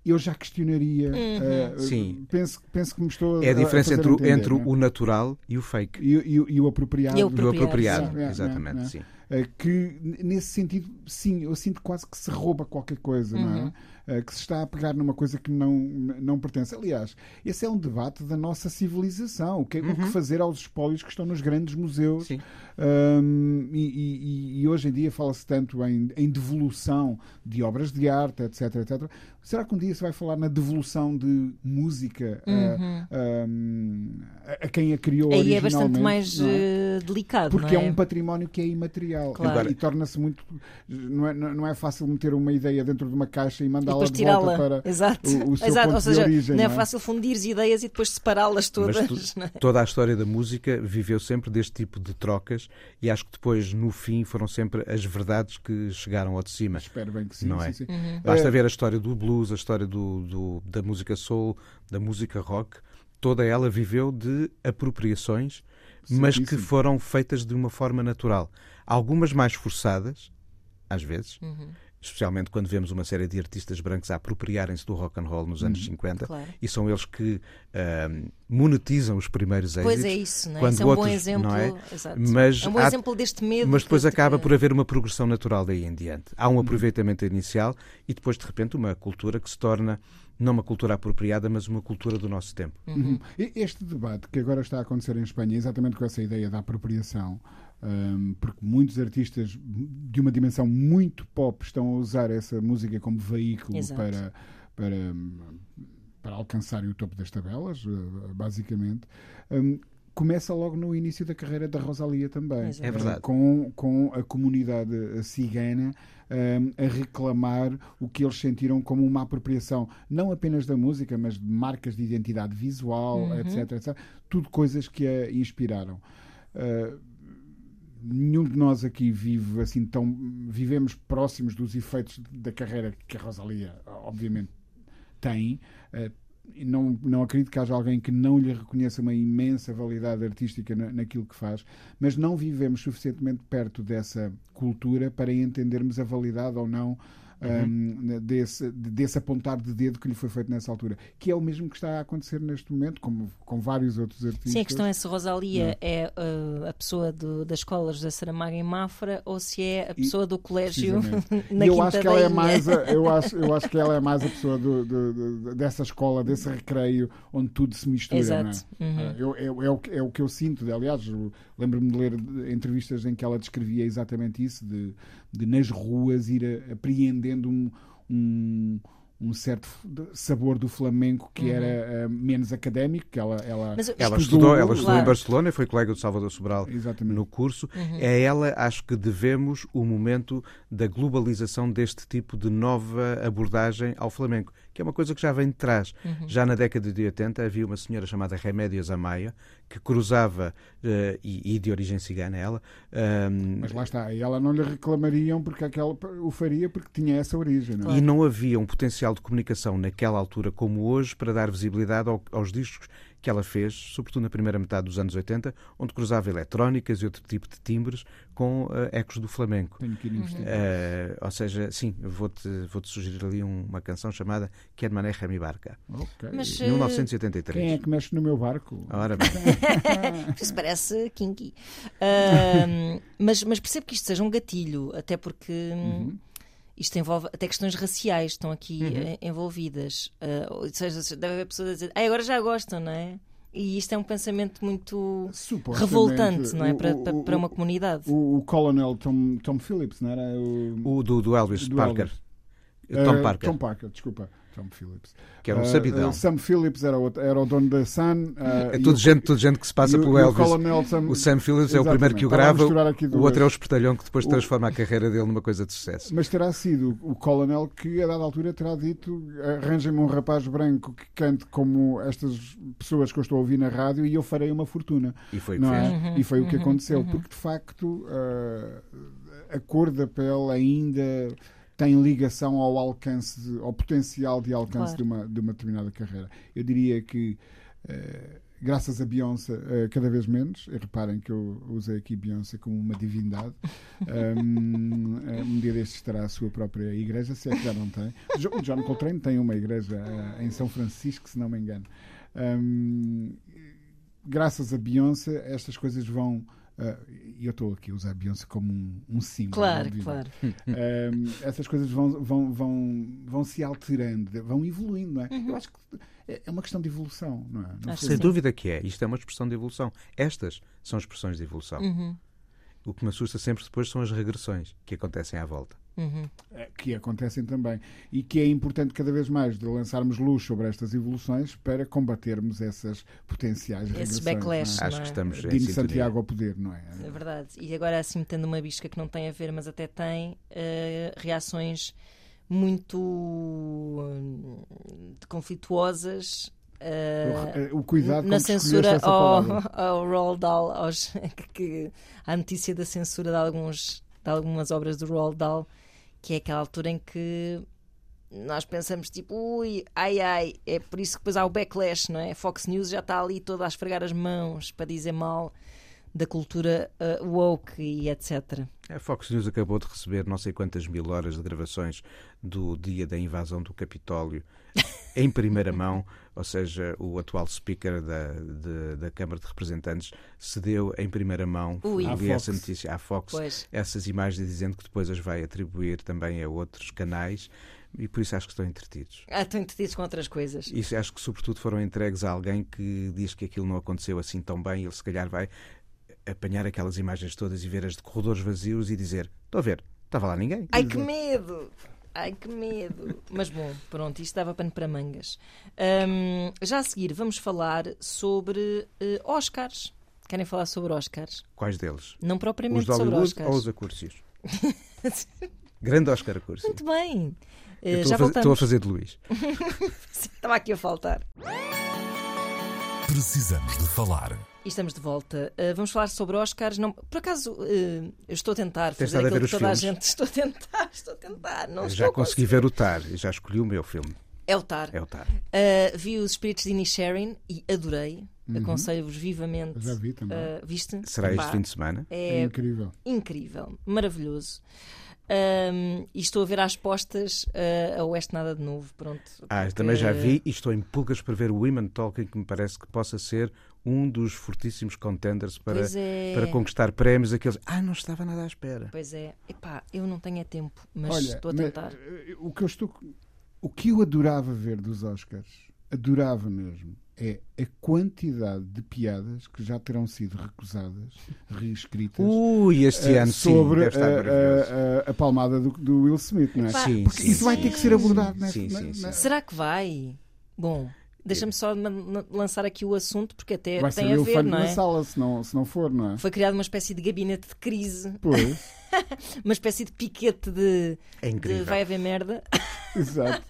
eu já questionaria. eh, Sim. Penso, penso que me estou É a diferença fazer entre, o- entender, entre não é? o natural e o fake. e, e, e o apropriado. E o E o apropriado. Sim, é, Exatamente, é, é. sim. Eh, que nesse sentido, sim, eu sinto quase que se rouba qualquer coisa, não Uhum. é? Eh, que se está a pegar numa coisa que não, não pertence. Aliás, esse é um debate da nossa civilização. O que, o que fazer aos espólios que estão nos grandes museus? Um, e, e- e hoje em dia fala-se tanto em, em devolução de obras de arte, etc, etc. Será que um dia se vai falar na devolução de música uh, um, a, a quem a criou Uhum. Aí é bastante originalmente, mais não é? eh, delicado, Porque não é é? um património que é imaterial Claro. e torna-se muito. Não é, não é fácil meter uma ideia dentro de uma caixa e E mandá-la de volta para Exato. o, o seu Exato. ponto Ou seja, de origem. não é não é? fácil fundir ideias e depois separá-las todas. Mas tu- é? toda a história da música viveu sempre deste tipo de trocas e acho que depois, no fim, foram sempre as verdades que chegaram ao de cima. Espero bem que sim. Não sim, é? sim. Uhum. Basta É. ver a história do blues, a história do, do- da música soul, da música rock. Toda ela viveu de apropriações, mas que foram feitas de uma forma natural. Algumas mais forçadas, às vezes, Uhum. especialmente quando vemos uma série de artistas brancos a apropriarem-se do rock and roll nos anos 50 Claro. e são eles que ahm, monetizam os primeiros êxitos. Pois é isso, não é? quando é um bom outros- exemplo. não é? Exato. Mas é um bom há- exemplo deste medo. Mas depois acaba que- por haver uma progressão natural daí em diante. Há Uhum. um aproveitamento inicial e depois, de repente, uma cultura que se torna não uma cultura apropriada, mas uma cultura do nosso tempo. Uhum. E Este debate que agora está a acontecer em Espanha, é exatamente com essa ideia da apropriação, hum, porque muitos artistas de uma dimensão muito pop estão a usar essa música como veículo Exato. para, para, hum, para alcançarem o topo das tabelas, eh, basicamente. Hum, Começa logo no início da carreira da Rosalia também. É verdade. Com, com a comunidade eh, cigana hum, a reclamar o que eles sentiram como uma apropriação, não apenas da música, mas de marcas de identidade visual, Uhum. etc, etc. Tudo coisas que a inspiraram. Uh, nenhum de nós aqui vive assim tão vivemos próximos dos efeitos da carreira que a Rosalia obviamente tem Uh, não, não acredito que haja alguém que não lhe reconheça uma imensa validade artística na, naquilo que faz, mas não vivemos suficientemente perto dessa cultura para entendermos a validade ou não um, desse, desse apontar de dedo que lhe foi feito nessa altura, que é o mesmo que está a acontecer neste momento, como com vários outros artistas. Sim, a questão é se Rosalia é uh, a pessoa do, da escola José Saramago em Mafra ou se é a pessoa do colégio na E eu acho que da ela é mais a, eu acho eu acho que ela é mais a pessoa do- do- dessa escola desse recreio onde tudo se mistura Exato. não é? Uhum. Ah, eu- eu- é, o, que- é o que eu sinto aliás lembro-me de ler entrevistas em que ela descrevia exatamente isso de, de nas ruas ir a- apreendendo um, um um certo sabor do flamenco que era ah, menos académico que ela ela Uhum. Mas Ela Estudou, estudou, ela estudou claro. em Barcelona, foi colega do Salvador Sobral exatamente no curso. Uhum. É a ela, acho que devemos o momento da globalização deste tipo de nova abordagem ao flamenco, que é uma coisa que já vem de trás. Uhum. Já na década de 80 havia uma senhora chamada Remédios Amaya, que cruzava, eh, e, e de origem cigana ela, ehm, mas lá está e ela não lhe reclamariam porque aquela o faria porque tinha essa origem não é? E não havia um potencial de comunicação naquela altura como hoje para dar visibilidade ao- aos discos que ela fez, sobretudo na primeira metade dos anos 80, onde cruzava eletrónicas e outro tipo de timbres com eh, ecos do flamenco. tenho que ir investir Eh, ou seja, sim, vou-te vou -te sugerir ali um- uma canção chamada Quer Mané Remy Barca, Ok. Mas, de eh, 1983. Quem é que mexe no meu barco? Ora bem, Isso parece kinky. Ahm, mas, mas percebo que isto seja um gatilho, até porque hum, Uhum. Isto envolve até questões raciais estão aqui Uhum. eh, envolvidas. Ah, ou seja, deve haver pessoas a dizer, ah, agora já gostam, não é? E isto é um pensamento muito revoltante, não é? o- Para, o- para, o- para uma comunidade. O, o Colonel Tom, Tom Phillips, não era? O, o do, do Elvis do Parker, Elvis. Tom Eh, Parker, Tom Parker, desculpa. Tom Phillips. que era um Eh, sabidão. eh, Sam Phillips era, o, era o dono da Sun. eh, É tudo o- gente, tudo gente que se passa o- pelo o Elvis. Colonel Sam, O Sam Phillips é o primeiro que o grava, o outro é o espertalhão que depois O- transforma a carreira dele numa coisa de sucesso. Mas terá sido o Colonel que, a dada altura, terá dito: arranjem-me um rapaz branco que cante como estas pessoas que eu estou a ouvir na rádio e eu farei uma fortuna. E foi o que é? E foi o que aconteceu, porque de facto ah, a cor da pele ainda tem ligação ao alcance, de- ao potencial de alcance Claro. de, uma, de uma determinada carreira. Eu diria que. ah, Graças a Beyoncé, ah, cada vez menos. E reparem que eu usei aqui Beyoncé como uma divindade. Um, um dia destes terá a sua própria igreja, se é que já não tem. O John Coltrane tem uma igreja ah, em São Francisco, se não me engano. Um, graças a Beyoncé, estas coisas vão. E eu estou aqui a usar a Beyoncé como um, um símbolo. Claro, claro. Um, essas coisas vão, vão, vão, vão se alterando, vão evoluindo, não é? Eu acho que é é uma questão de evolução, não é? Fundo. Sem dúvida que é. Isto é uma expressão de evolução. Estas são expressões de evolução. Uhum, O que me assusta sempre depois são as regressões que acontecem à volta. Uhum. É, que acontecem também e que é importante cada vez mais de lançarmos luz sobre estas evoluções para combatermos essas potenciais Esses backlash. não é? Acho que é? estamos em Dino. Santiago ao poder, não é? É verdade. E agora, assim, metendo uma bisca que não tem a ver, mas até tem, eh, reações muito hum, conflituosas. eh, O, o cuidado com na que censura ao, ao Roald Dahl, aos, que, à notícia da censura de, alguns, de algumas obras do Roald Dahl, que é aquela altura em que nós pensamos tipo, ui, ai ai, é por isso que depois há o backlash, não é? Fox News já está ali toda a esfregar as mãos para dizer mal da cultura uh, woke e etc. A Fox News acabou de receber não sei quantas mil horas de gravações do dia da invasão do Capitólio em primeira mão, ou seja, o atual speaker da, de, da Câmara de Representantes cedeu em primeira mão Ui. À li essa Fox. notícia à Fox Pois. essas imagens dizendo que depois as vai atribuir também a outros canais e por isso acho que estão entretidos. Ah, estão entretidos com outras coisas. Isso acho que sobretudo foram entregues a alguém que diz que aquilo não aconteceu assim tão bem, ele se calhar vai apanhar aquelas imagens todas e ver as de corredores vazios e dizer: Estou a ver, estava lá ninguém. Ai que medo! Ai que medo! Mas bom, pronto, isto dava pano para mangas. Hum, já a seguir vamos falar sobre eh, Oscars. Querem falar sobre Oscars? Quais deles? Não Os propriamente de sobre Oscars. ou os acúrcios? Grande Oscar Acúrcio. Muito bem. Estou já a, fazer, estou a fazer de Luís. Estava aqui a faltar. Precisamos de falar. E estamos de volta. Uh, vamos falar sobre Oscars. Não, por acaso, uh, eu estou a tentar Tens fazer a aquilo que toda a filmes? gente. Estou a tentar, estou a tentar. Não Eu já a consegui ver o Tar e já escolhi o meu filme. É o Tar. É o Tar. Uh, vi os Espíritos de Inisherin e adorei. Aconselho-vos vivamente. Já vi também. Uh, viste? Será este fim de semana? É É incrível. incrível, maravilhoso. Um, e estou a ver às postas uh, a Oeste Nada de Novo. Pronto. Ah, porque- também já vi e estou em pulgas para ver o Women Talking, que me parece que possa ser um dos fortíssimos contenders para, é. para conquistar prémios. Aqueles. Ah, não estava nada à espera. Pois é. Epá, eu não tenho é tempo, mas Olha, estou a tentar. eh, o que eu estou, o que eu adorava ver dos Oscars, adorava mesmo, é a quantidade de piadas que já terão sido recusadas, reescritas. Ui, este eh, ano sobre sim, deve estar a- a, a, palmada do, do Will Smith, não é? Pá, Sim, Porque sim, isso vai ter que ser abordado, sim, né? sim, Na- sim, na- sim. Será que vai? Bom, deixa-me só lançar aqui o assunto, porque até Vai tem a o ver, não na é? sala, se não, se não for, não é? Foi criado uma espécie de gabinete de crise, Pois, uma espécie de piquete de, É de vai haver merda, exato.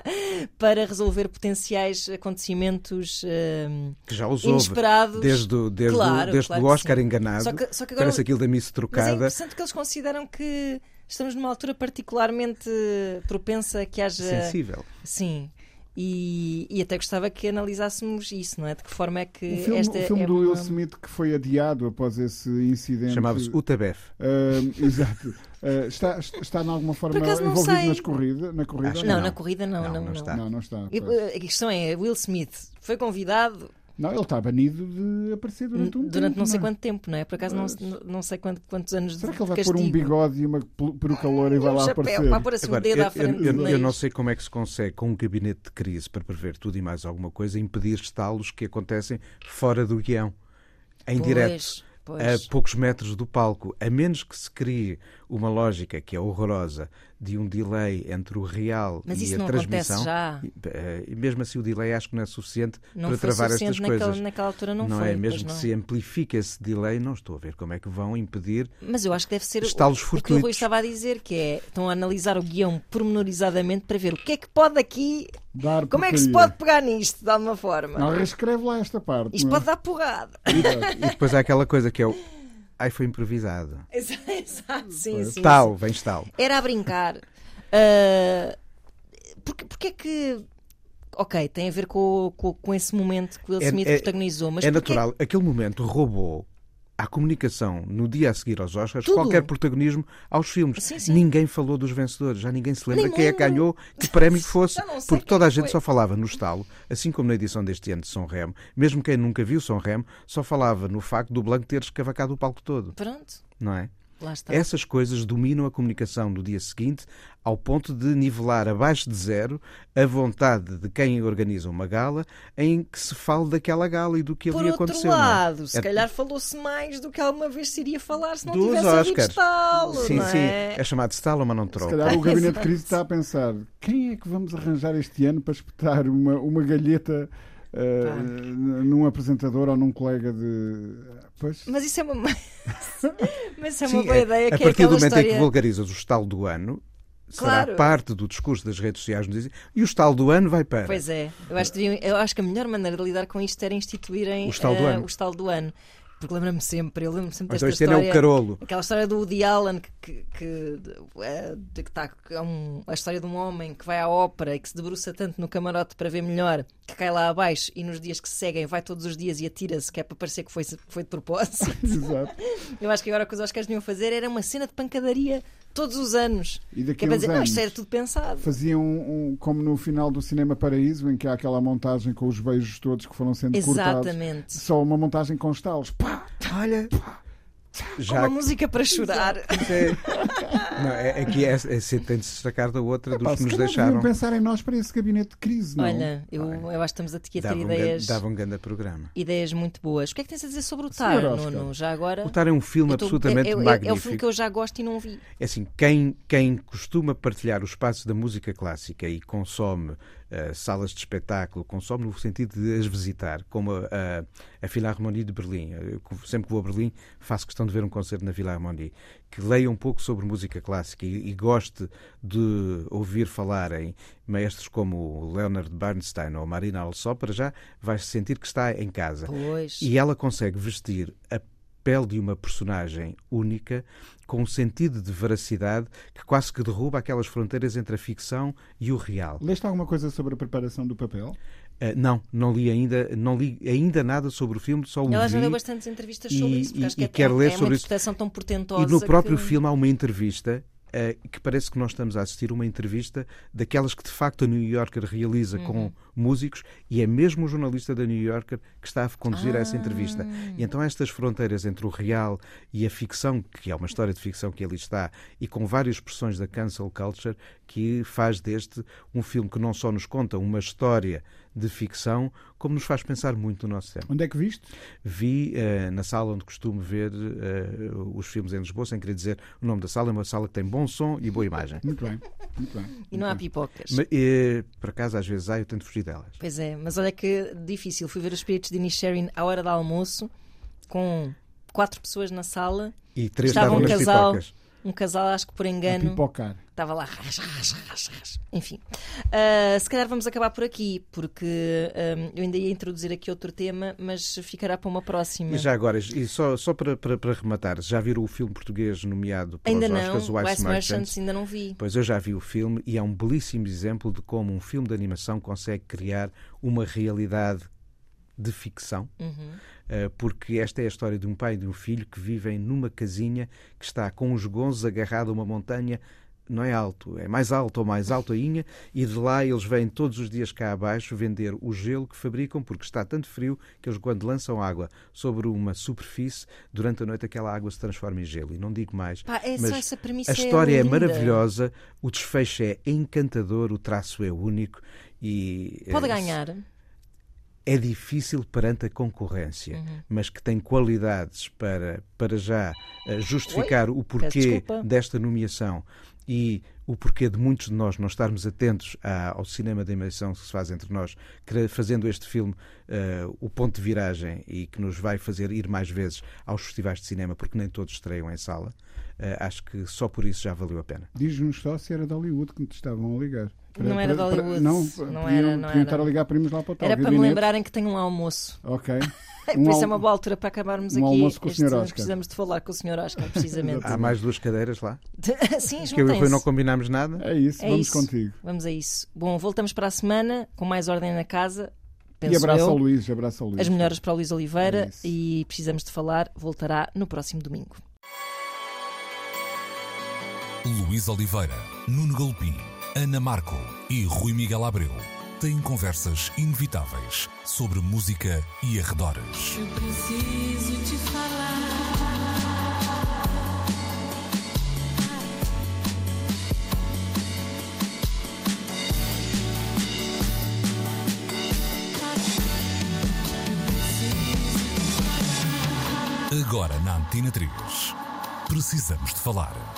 para resolver potenciais acontecimentos hum, Que já os inesperados. Desde, o- desde, o- Claro, desde claro o que Oscar enganado. Só que, só que agora Parece aquilo da Miss Mas é trocada. interessante que eles consideram que estamos numa altura particularmente propensa a que haja. Sensível. Sim. E, e até gostava que analisássemos isso, não é? De que forma é que O filme, esta o filme é do Will. Smith que foi adiado após esse incidente. Chamava-se Utabef. Ahm, exato. Ah, está, está de alguma forma envolvido sei. nas corrida, na corrida? Acho ou que Não, não. na corrida não, Não, não, não não. está. Não, não está. E, pois. A questão é, Will Smith foi convidado Não, ele está banido de aparecer durante um tempo. durante não sei é? quanto tempo, não é? Por acaso não, não sei quanto- quantos anos Será de que ele vai castigo. pôr um bigode e uma peruca loura e vai um lá chapéu, aparecer? pôr assim um dedo eu, à frente eu- eu- não sei como é que se consegue, com um gabinete de crise para prever tudo e mais alguma coisa, impedir estalos que acontecem fora do guião, em Pois, direto, pois. a poucos metros do palco, a menos que se crie uma lógica que é horrorosa de um delay entre o real Mas e isso a não acontece transmissão. já. E, eh, E mesmo assim o delay acho que não é suficiente Não para travar suficiente estas naquela, coisas. naquela altura, não, não foi. é? Mesmo que não. se amplifique esse delay, não estou a ver como é que vão impedir Mas eu acho que deve ser o- Estalos o, que o Rui estava a dizer, que é estão a analisar o guião pormenorizadamente para ver o que é que pode aqui, Dar como é que se porcaria. pode pegar nisto de alguma forma. Não, reescreve lá esta parte. Isto não é? pode dar porrada. Exato. E depois há aquela coisa que é o. Ai, foi improvisado. Exato, sim, sim, Tal, sim. vens tal. Era a brincar. Ah, porque, porque é que. Ok, tem a ver com, com, com esse momento que o Will Smith é- protagonizou, mas é natural. Aquele momento roubou à comunicação no dia a seguir aos Oscars Tudo. qualquer protagonismo aos filmes. Sim, sim. Ninguém falou dos vencedores, já ninguém se lembra Nem quem é que ganhou, que prémio fosse, porque toda a foi. gente só falava no estalo, assim como na edição deste ano de São Remo, mesmo quem nunca viu São Remo, só falava no facto do Blanco ter escavacado o palco todo, Pronto, não é? Lá está. Essas coisas dominam a comunicação do dia seguinte ao ponto de nivelar abaixo de zero a vontade de quem organiza uma gala em que se fale daquela gala e do que Por ali outro aconteceu. não é? lado, se É- calhar falou-se mais do que alguma vez se iria falar se não Dos tivesse havido Oscars. estalo, Sim, não sim. é? É chamado stalo, mas não Se troca. calhar o gabinete de crise está a pensar quem é que vamos arranjar este ano para espetar uma, uma galheta Pá. num apresentador ou num colega de. Pois, Mas isso é uma, mas isso é Sim, uma boa é- ideia a que é partir do aquela momento em que história... vulgarizas o estalo do ano, será Claro. parte do discurso das redes sociais. E o estalo do ano vai para. Pois é, eu acho, eu acho que a melhor maneira de lidar com isto era instituírem O estalo do eh, ano. o estalo do ano. Porque lembro-me sempre, eu lembro-me sempre então desta ano é história. o Carolo. Aquela história do Woody Allen, que, que, que, de que tá, é um- a história de um homem que vai à ópera e que se debruça tanto no camarote para ver melhor que cai lá abaixo e nos dias que se seguem vai todos os dias e atira-se, que é para parecer que foi, foi de propósito. Exato. Eu acho que agora o que os Oscars deviam fazer era uma cena de pancadaria todos os anos. E daqui Que é dizer, não, isto era anos tudo pensado. faziam um, como no final do Cinema Paraíso, em que há aquela montagem com os beijos todos que foram sendo cortados. Exatamente. Só uma montagem com estalos. Pá! Olha, Com já uma música para chorar. é, não, é, é que é, é, se tem de se destacar da outra dos Pá, que nos deixaram. pensar em nós para esse gabinete de crise, não? Olha, eu, eu acho que estamos aqui a ter Dava um, ideias, grande, dava um grande programa. ideias muito boas. O que é que tens a dizer sobre o Tar. Nuno? Já agora. O Tar é um filme tô- absolutamente é, é- é- magnífico. É o filme que eu já gosto e não vi. É assim, quem, quem costuma partilhar o espaço da música clássica e consome eh, salas de espetáculo, consome no sentido de as visitar, como a, a, a Philharmonie de Berlim. Eu, sempre que vou a Berlim, faço questão de ver um concerto na Philharmonie. Que leia um pouco sobre música clássica e, e goste de ouvir falar em maestros como o Leonard Bernstein ou Marina Alsop, para já vai sentir que está em casa. Pois. E ela consegue vestir a pele de uma personagem única com um sentido de veracidade que quase que derruba aquelas fronteiras entre a ficção e o real. Leste alguma coisa sobre a preparação do papel? Uh, não, não li ainda, não li ainda nada sobre o filme, só o Ela já deu bastantes entrevistas sobre e- isso, porque e- acho que é, quero é, ler é sobre uma isso. interpretação tão portentosa. E no próprio que... filme há uma entrevista eh, que parece que nós estamos a assistir uma entrevista daquelas que de facto a New Yorker realiza Uhum. com músicos e é mesmo o jornalista da New Yorker que está a conduzir a essa entrevista. Ah. E então estas fronteiras entre o real e a ficção, que é uma história de ficção que ali está, e com várias expressões da cancel culture, que faz deste um filme que não só nos conta uma história de ficção, como nos faz pensar muito no nosso tempo. Onde é que viste? Vi eh, na sala onde costumo ver eh, os filmes em Lisboa, sem querer dizer o nome da sala, é uma sala que tem bom som e boa imagem. Muito bem. Muito bem. E não há pipocas. Mas, eh, por acaso, às vezes há, eu tento fugir delas. Pois é, mas olha que difícil. Fui ver os espíritos de Inisherin à hora do almoço, com quatro pessoas na sala. E três Estava estavam um nas casal, pipocas. Um casal, acho que por A engano, pipocar. estava lá. ras, ras, ras, ras. Enfim, Ah, se calhar vamos acabar por aqui, porque ah, eu ainda ia introduzir aqui outro tema, mas ficará para uma próxima. E já agora, e só, só para, para, para rematar, já viram o filme português nomeado para ainda os não, Oscars, o Ice, Ice Merchants? Merchants ainda não vi. Pois eu já vi o filme e é um belíssimo exemplo de como um filme de animação consegue criar uma realidade de ficção, Uhum. eh, porque esta é a história de um pai e de um filho que vivem numa casinha que está com os gonzos agarrado a uma montanha. Não é alto, é mais alto ou mais alto ainda, e de lá eles vêm todos os dias cá abaixo vender o gelo que fabricam, porque está tanto frio que eles, quando lançam água sobre uma superfície, durante a noite aquela água se transforma em gelo. E não digo mais. Pá, é mas a história é, linda. maravilhosa, o desfecho é encantador, o traço é único e Pode eh, ganhar. É difícil perante a concorrência, Uhum. mas que tem qualidades para, para já eh, justificar o porquê desta nomeação e o porquê de muitos de nós não estarmos atentos à- ao cinema de animação que se faz entre nós, fazendo este filme eh, o ponto de viragem e que nos vai fazer ir mais vezes aos festivais de cinema, porque nem todos estreiam em sala. Eh, acho que só por isso já valeu a pena. Diz-nos só se era de Hollywood que te estavam a ligar. Não era de Hollywood. não, Não podiam, era, não era. estar a ligar primos lá para o tal Era para me lembrarem que tenho um almoço. Ok. Por isso é uma boa altura para acabarmos um aqui. almoço com o este- Sr. Oscar. Precisamos de falar com o Sr. Oscar, precisamente. Há mais duas cadeiras lá, Sim, que eu e o não combinámos nada. É isso, É vamos isso. contigo. Vamos a isso. Bom, voltamos para a semana com mais ordem na casa. Penso e abraço eu. ao Luís, abraço ao Luís. As melhoras para o Luís Oliveira É e precisamos de falar. Voltará no próximo domingo. Luís Oliveira, Nuno Galpim, Ana Marco e Rui Miguel Abreu têm conversas inevitáveis sobre música e arredores. Eu preciso te falar. Agora na Antena 3. Precisamos de falar.